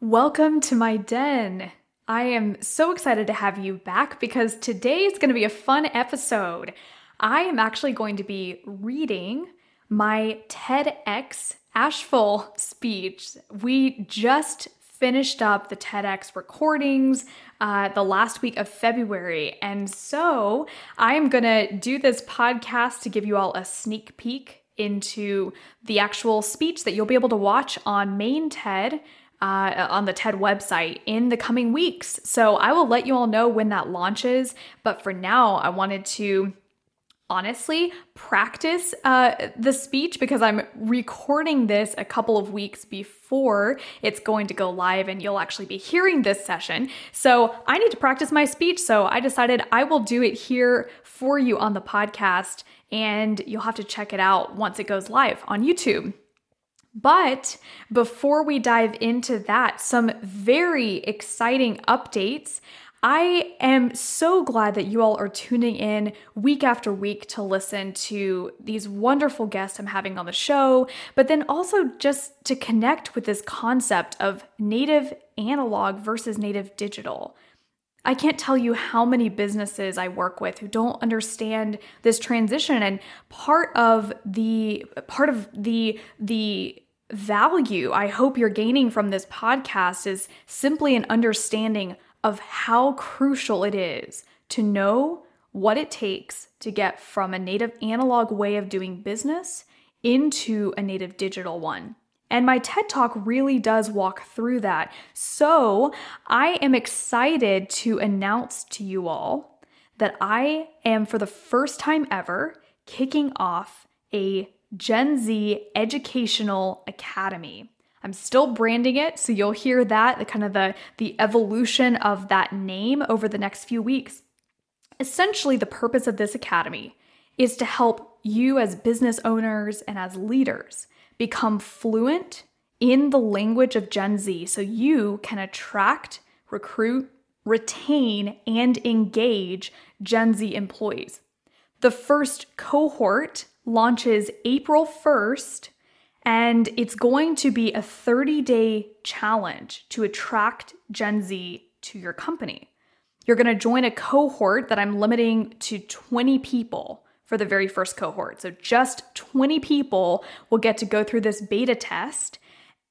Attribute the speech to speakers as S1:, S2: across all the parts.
S1: Welcome to my den. I am so excited to have you back because today is going to be a fun episode. I am actually going to be reading my TEDx Asheville speech. We just finished up the TEDx recordings uh, the last week of February. And so I am going to do this podcast to give you all a sneak peek into the actual speech that you'll be able to watch on Main TED. Uh, on the TED website in the coming weeks. So I will let you all know when that launches. But for now, I wanted to honestly practice uh, the speech because I'm recording this a couple of weeks before it's going to go live and you'll actually be hearing this session. So I need to practice my speech. So I decided I will do it here for you on the podcast and you'll have to check it out once it goes live on YouTube. But before we dive into that, some very exciting updates. I am so glad that you all are tuning in week after week to listen to these wonderful guests I'm having on the show, but then also just to connect with this concept of native analog versus native digital. I can't tell you how many businesses I work with who don't understand this transition and part of the part of the the value I hope you're gaining from this podcast is simply an understanding of how crucial it is to know what it takes to get from a native analog way of doing business into a native digital one. And my TED Talk really does walk through that. So I am excited to announce to you all that I am, for the first time ever, kicking off a Gen Z Educational Academy. I'm still branding it, so you'll hear that, the kind of the, the evolution of that name over the next few weeks. Essentially, the purpose of this academy is to help you as business owners and as leaders become fluent in the language of Gen Z so you can attract, recruit, retain, and engage Gen Z employees. The first cohort launches April 1st and it's going to be a 30 day challenge to attract Gen Z to your company. You're going to join a cohort that I'm limiting to 20 people for the very first cohort. So just 20 people will get to go through this beta test.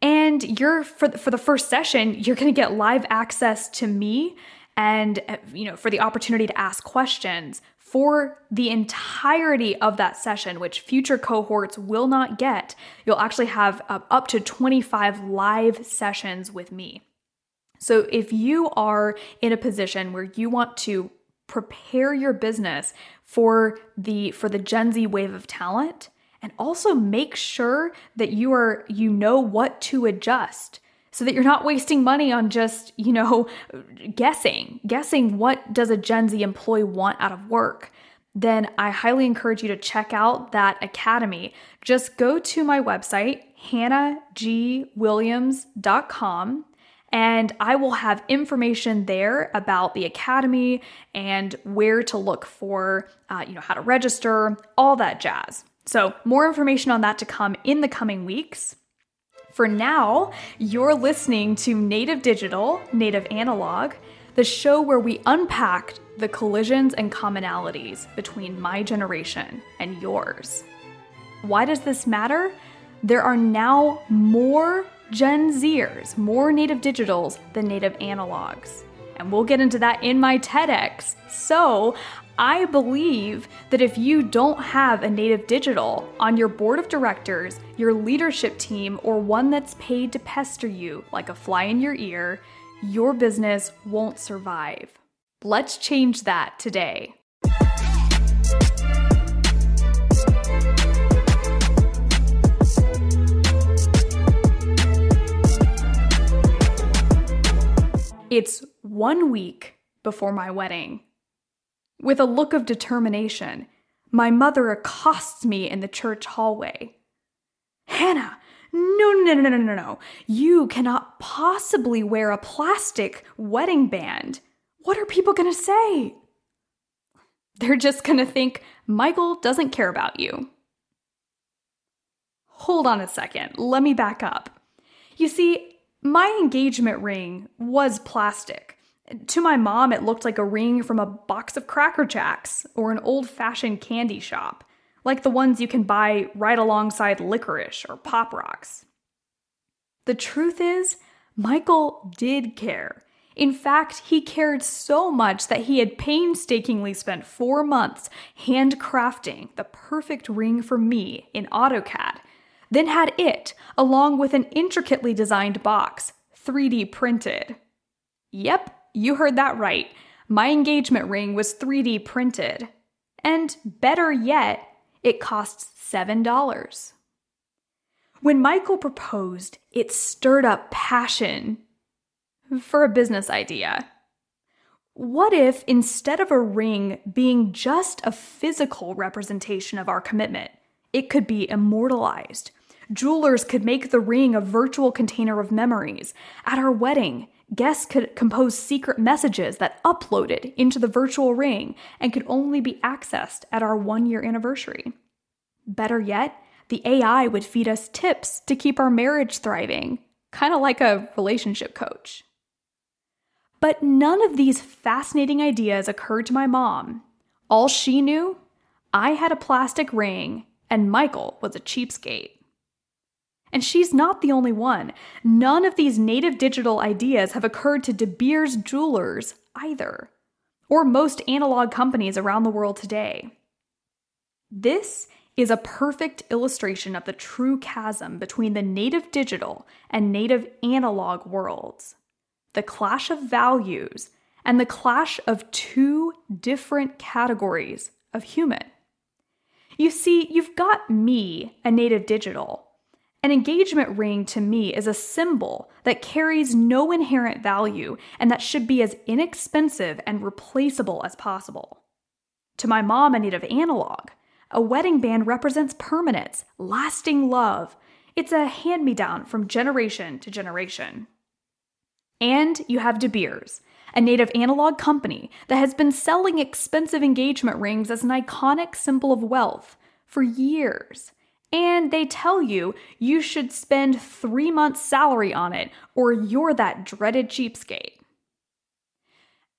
S1: And you're for the, for the first session, you're going to get live access to me and you know for the opportunity to ask questions for the entirety of that session, which future cohorts will not get, you'll actually have uh, up to 25 live sessions with me. So if you are in a position where you want to prepare your business for the for the Gen Z wave of talent and also make sure that you are you know what to adjust so that you're not wasting money on just, you know, guessing, guessing what does a Gen Z employee want out of work, then I highly encourage you to check out that academy. Just go to my website, hannahgwilliams.com, and I will have information there about the academy and where to look for, uh, you know, how to register, all that jazz. So, more information on that to come in the coming weeks. For now, you're listening to Native Digital, Native Analog, the show where we unpack the collisions and commonalities between my generation and yours. Why does this matter? There are now more Gen Zers, more native digitals than native analogs. And we'll get into that in my TEDx. So I believe that if you don't have a native digital on your board of directors, your leadership team, or one that's paid to pester you like a fly in your ear, your business won't survive. Let's change that today. It's one week before my wedding. With a look of determination, my mother accosts me in the church hallway. Hannah, no, no, no, no, no, no. You cannot possibly wear a plastic wedding band. What are people going to say? They're just going to think Michael doesn't care about you. Hold on a second. Let me back up. You see, my My engagement ring was plastic. To my mom, it looked like a ring from a box of Cracker Jacks or an old fashioned candy shop, like the ones you can buy right alongside licorice or pop rocks. The truth is, Michael did care. In fact, he cared so much that he had painstakingly spent four months handcrafting the perfect ring for me in AutoCAD, then had it, along with an intricately designed box, 3D printed. Yep, you heard that right. My engagement ring was 3D printed. And better yet, it costs $7. When Michael proposed, it stirred up passion for a business idea. What if instead of a ring being just a physical representation of our commitment, it could be immortalized? Jewelers could make the ring a virtual container of memories. At our wedding, guests could compose secret messages that uploaded into the virtual ring and could only be accessed at our one year anniversary. Better yet, the AI would feed us tips to keep our marriage thriving, kind of like a relationship coach. But none of these fascinating ideas occurred to my mom. All she knew, I had a plastic ring and Michael was a cheapskate. And she's not the only one. None of these native digital ideas have occurred to De Beers jewelers either, or most analog companies around the world today. This is a perfect illustration of the true chasm between the native digital and native analog worlds the clash of values, and the clash of two different categories of human. You see, you've got me, a native digital. An engagement ring to me is a symbol that carries no inherent value and that should be as inexpensive and replaceable as possible. To my mom, a native analog, a wedding band represents permanence, lasting love. It's a hand me down from generation to generation. And you have De Beers, a native analog company that has been selling expensive engagement rings as an iconic symbol of wealth for years. And they tell you you should spend three months' salary on it, or you're that dreaded cheapskate.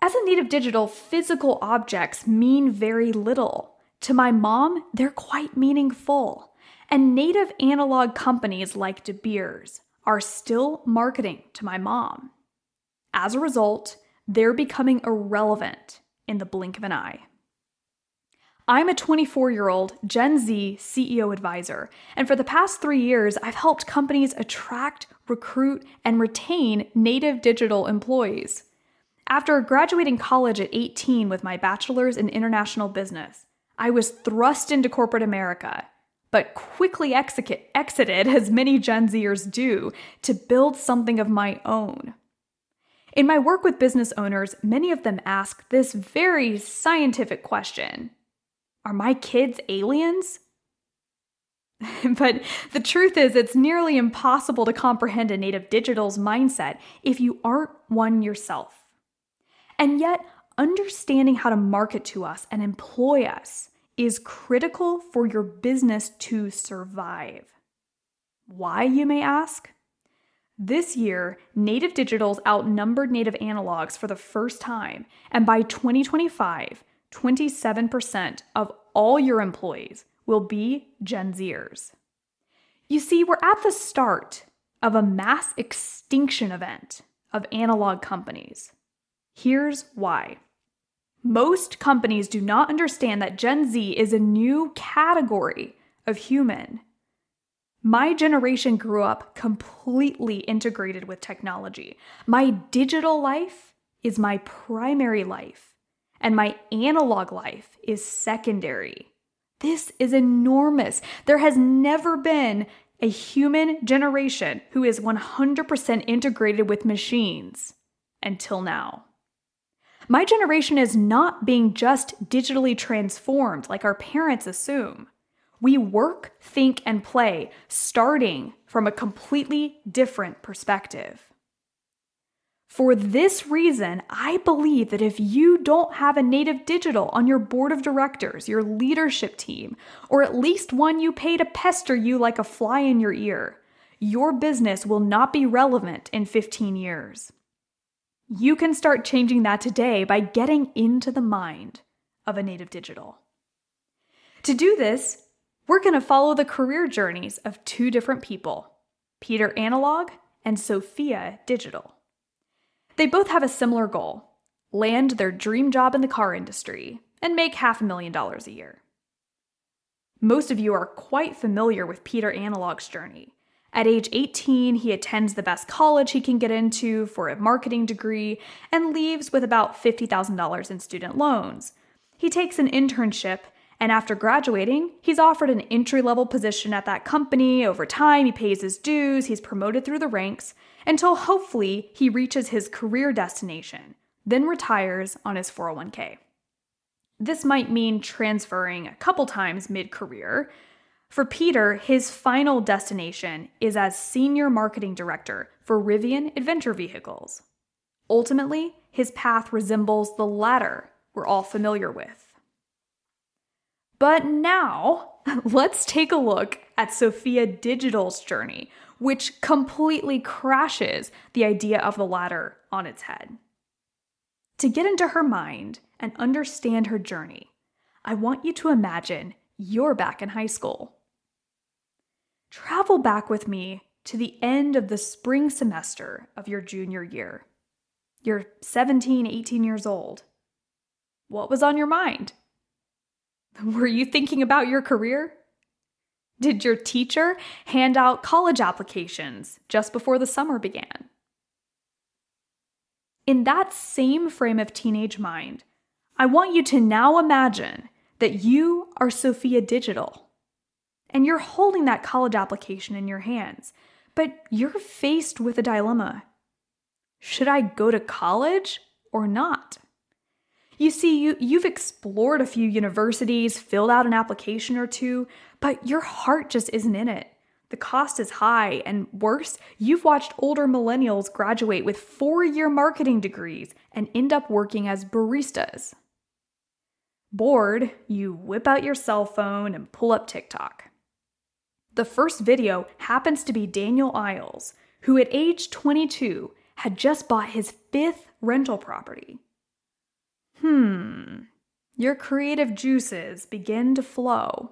S1: As a native digital, physical objects mean very little. To my mom, they're quite meaningful. And native analog companies like De Beers are still marketing to my mom. As a result, they're becoming irrelevant in the blink of an eye. I'm a 24 year old Gen Z CEO advisor, and for the past three years, I've helped companies attract, recruit, and retain native digital employees. After graduating college at 18 with my bachelor's in international business, I was thrust into corporate America, but quickly exited, as many Gen Zers do, to build something of my own. In my work with business owners, many of them ask this very scientific question Are my kids aliens? but the truth is, it's nearly impossible to comprehend a native digital's mindset if you aren't one yourself. And yet, understanding how to market to us and employ us is critical for your business to survive. Why, you may ask? This year, native digitals outnumbered native analogs for the first time, and by 2025, 27% of all your employees will be Gen Zers. You see, we're at the start of a mass extinction event of analog companies. Here's why. Most companies do not understand that Gen Z is a new category of human my generation grew up completely integrated with technology. My digital life is my primary life, and my analog life is secondary. This is enormous. There has never been a human generation who is 100% integrated with machines until now. My generation is not being just digitally transformed like our parents assume. We work, think, and play starting from a completely different perspective. For this reason, I believe that if you don't have a native digital on your board of directors, your leadership team, or at least one you pay to pester you like a fly in your ear, your business will not be relevant in 15 years. You can start changing that today by getting into the mind of a native digital. To do this, we're going to follow the career journeys of two different people Peter Analog and Sophia Digital. They both have a similar goal land their dream job in the car industry and make half a million dollars a year. Most of you are quite familiar with Peter Analog's journey. At age 18, he attends the best college he can get into for a marketing degree and leaves with about $50,000 in student loans. He takes an internship, and after graduating, he's offered an entry level position at that company. Over time, he pays his dues, he's promoted through the ranks, until hopefully he reaches his career destination, then retires on his 401k. This might mean transferring a couple times mid career. For Peter, his final destination is as Senior Marketing Director for Rivian Adventure Vehicles. Ultimately, his path resembles the ladder we're all familiar with. But now, let's take a look at Sophia Digital's journey, which completely crashes the idea of the ladder on its head. To get into her mind and understand her journey, I want you to imagine you're back in high school. Travel back with me to the end of the spring semester of your junior year. You're 17, 18 years old. What was on your mind? Were you thinking about your career? Did your teacher hand out college applications just before the summer began? In that same frame of teenage mind, I want you to now imagine that you are Sophia Digital and you're holding that college application in your hands, but you're faced with a dilemma. Should I go to college or not? You see, you, you've explored a few universities, filled out an application or two, but your heart just isn't in it. The cost is high, and worse, you've watched older millennials graduate with four year marketing degrees and end up working as baristas. Bored, you whip out your cell phone and pull up TikTok. The first video happens to be Daniel Iles, who at age 22 had just bought his fifth rental property. Hmm, your creative juices begin to flow.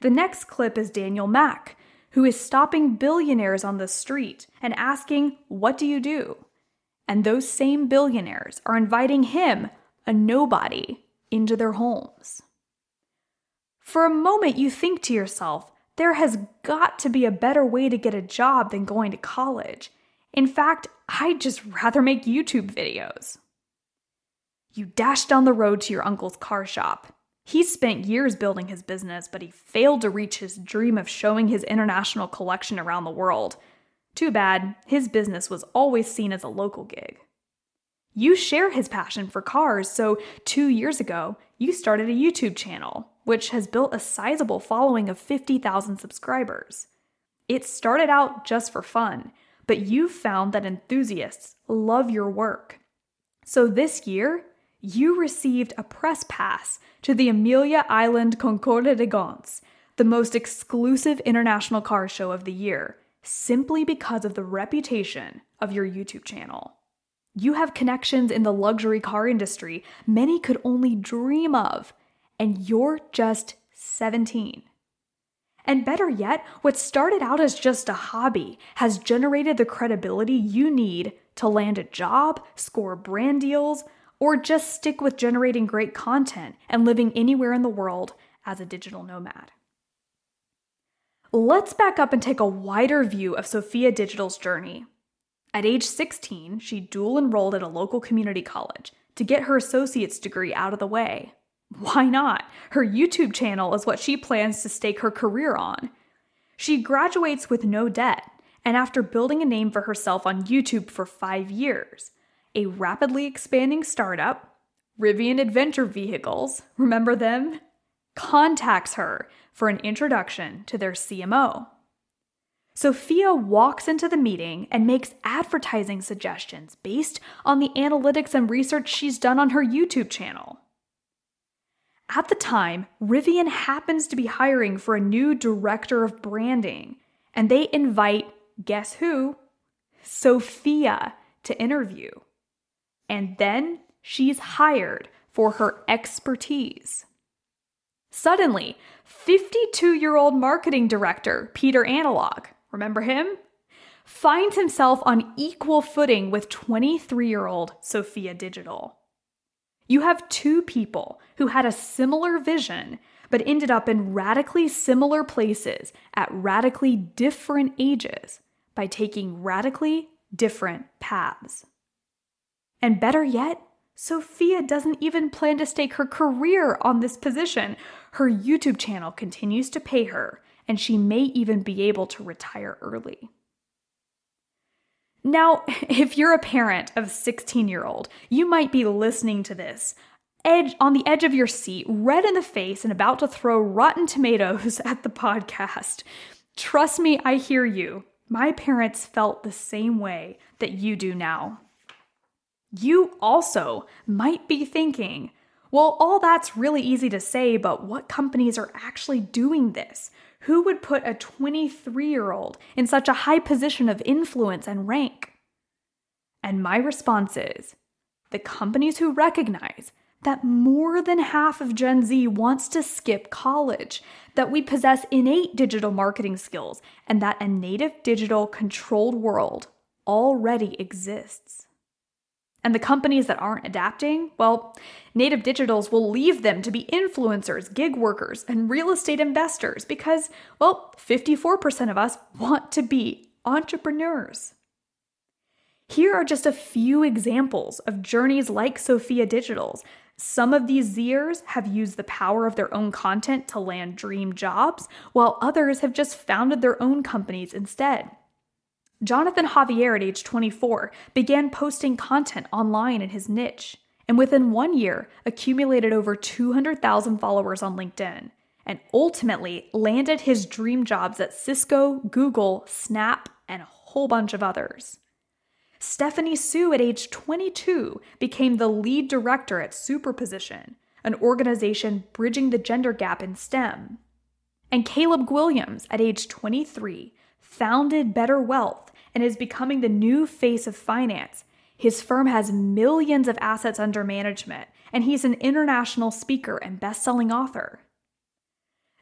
S1: The next clip is Daniel Mac, who is stopping billionaires on the street and asking, What do you do? And those same billionaires are inviting him, a nobody, into their homes. For a moment, you think to yourself, there has got to be a better way to get a job than going to college. In fact, I'd just rather make YouTube videos. You dash down the road to your uncle's car shop. He spent years building his business, but he failed to reach his dream of showing his international collection around the world. Too bad, his business was always seen as a local gig. You share his passion for cars, so two years ago, you started a YouTube channel, which has built a sizable following of 50,000 subscribers. It started out just for fun, but you've found that enthusiasts love your work. So this year, you received a press pass to the Amelia Island Concours d'Elegance, the most exclusive international car show of the year, simply because of the reputation of your YouTube channel. You have connections in the luxury car industry many could only dream of, and you're just 17. And better yet, what started out as just a hobby has generated the credibility you need to land a job, score brand deals, or just stick with generating great content and living anywhere in the world as a digital nomad. Let's back up and take a wider view of Sophia Digital's journey. At age 16, she dual enrolled at a local community college to get her associate's degree out of the way. Why not? Her YouTube channel is what she plans to stake her career on. She graduates with no debt, and after building a name for herself on YouTube for five years, a rapidly expanding startup, Rivian Adventure Vehicles, remember them? Contacts her for an introduction to their CMO. Sophia walks into the meeting and makes advertising suggestions based on the analytics and research she's done on her YouTube channel. At the time, Rivian happens to be hiring for a new director of branding, and they invite guess who? Sophia to interview. And then she's hired for her expertise. Suddenly, 52 year old marketing director Peter Analog, remember him? Finds himself on equal footing with 23 year old Sophia Digital. You have two people who had a similar vision but ended up in radically similar places at radically different ages by taking radically different paths. And better yet, Sophia doesn't even plan to stake her career on this position. Her YouTube channel continues to pay her, and she may even be able to retire early. Now, if you're a parent of a 16 year old, you might be listening to this edge on the edge of your seat, red in the face, and about to throw rotten tomatoes at the podcast. Trust me, I hear you. My parents felt the same way that you do now. You also might be thinking, well, all that's really easy to say, but what companies are actually doing this? Who would put a 23 year old in such a high position of influence and rank? And my response is the companies who recognize that more than half of Gen Z wants to skip college, that we possess innate digital marketing skills, and that a native digital controlled world already exists. And the companies that aren't adapting, well, native digitals will leave them to be influencers, gig workers, and real estate investors because, well, 54% of us want to be entrepreneurs. Here are just a few examples of journeys like Sophia Digital's some of these Zers have used the power of their own content to land dream jobs, while others have just founded their own companies instead. Jonathan Javier, at age 24, began posting content online in his niche, and within one year accumulated over 200,000 followers on LinkedIn, and ultimately landed his dream jobs at Cisco, Google, Snap, and a whole bunch of others. Stephanie Sue, at age 22, became the lead director at Superposition, an organization bridging the gender gap in STEM. And Caleb Williams, at age 23, founded Better Wealth and is becoming the new face of finance. His firm has millions of assets under management, and he's an international speaker and best selling author.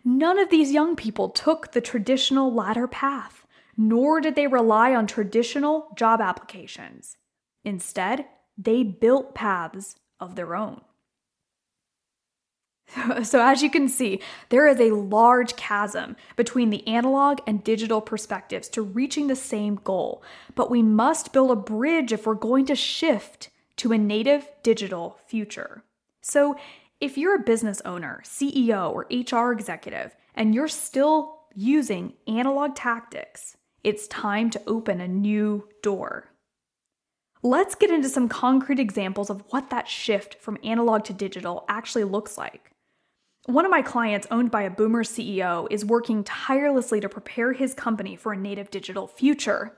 S1: None of these young people took the traditional ladder path nor did they rely on traditional job applications. Instead, they built paths of their own. So, as you can see, there is a large chasm between the analog and digital perspectives to reaching the same goal, but we must build a bridge if we're going to shift to a native digital future. So, if you're a business owner, CEO, or HR executive, and you're still using analog tactics, it's time to open a new door. Let's get into some concrete examples of what that shift from analog to digital actually looks like. One of my clients, owned by a boomer CEO, is working tirelessly to prepare his company for a native digital future.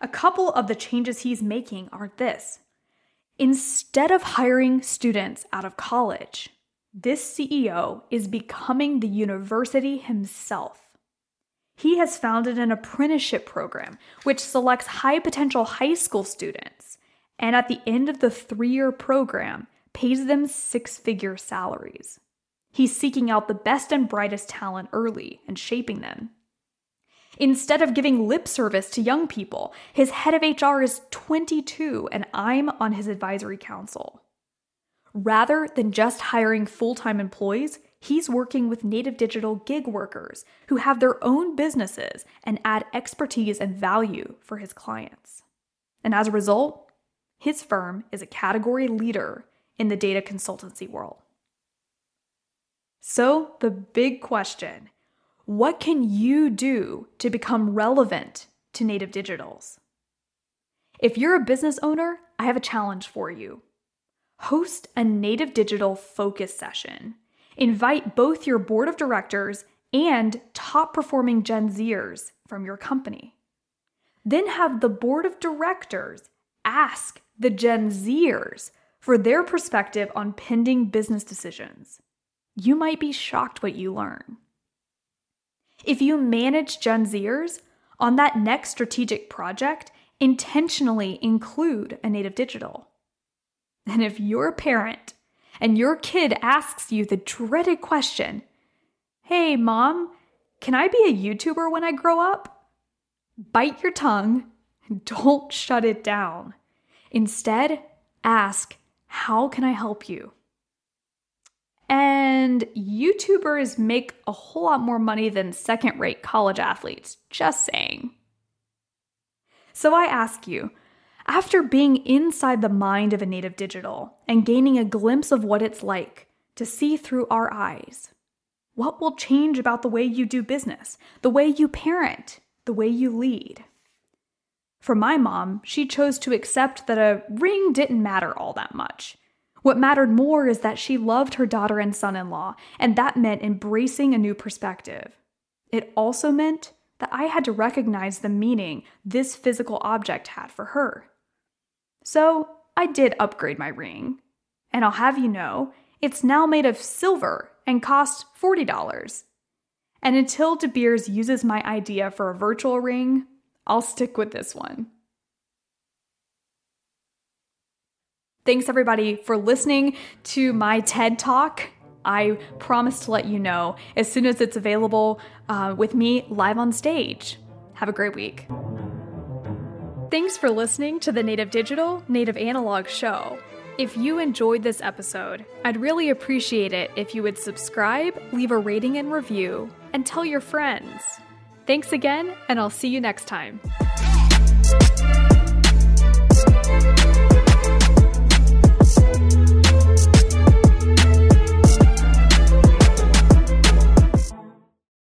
S1: A couple of the changes he's making are this instead of hiring students out of college, this CEO is becoming the university himself. He has founded an apprenticeship program which selects high potential high school students, and at the end of the three year program, pays them six figure salaries. He's seeking out the best and brightest talent early and shaping them. Instead of giving lip service to young people, his head of HR is 22 and I'm on his advisory council. Rather than just hiring full time employees, he's working with native digital gig workers who have their own businesses and add expertise and value for his clients. And as a result, his firm is a category leader in the data consultancy world. So, the big question what can you do to become relevant to native digitals? If you're a business owner, I have a challenge for you. Host a native digital focus session Invite both your board of directors and top performing Gen Zers from your company. Then have the board of directors ask the Gen Zers for their perspective on pending business decisions. You might be shocked what you learn. If you manage Gen Zers, on that next strategic project, intentionally include a native digital. And if you're a parent and your kid asks you the dreaded question, Hey, mom, can I be a YouTuber when I grow up? Bite your tongue, and don't shut it down. Instead, ask, How can I help you? And YouTubers make a whole lot more money than second rate college athletes, just saying. So I ask you, after being inside the mind of a native digital and gaining a glimpse of what it's like to see through our eyes, what will change about the way you do business, the way you parent, the way you lead? For my mom, she chose to accept that a ring didn't matter all that much. What mattered more is that she loved her daughter and son in law, and that meant embracing a new perspective. It also meant that I had to recognize the meaning this physical object had for her. So I did upgrade my ring. And I'll have you know, it's now made of silver and costs $40. And until De Beers uses my idea for a virtual ring, I'll stick with this one. Thanks everybody for listening to my TED Talk. I promise to let you know as soon as it's available uh, with me live on stage. Have a great week. Thanks for listening to the Native Digital, Native Analog show. If you enjoyed this episode, I'd really appreciate it if you would subscribe, leave a rating and review, and tell your friends. Thanks again, and I'll see you next time.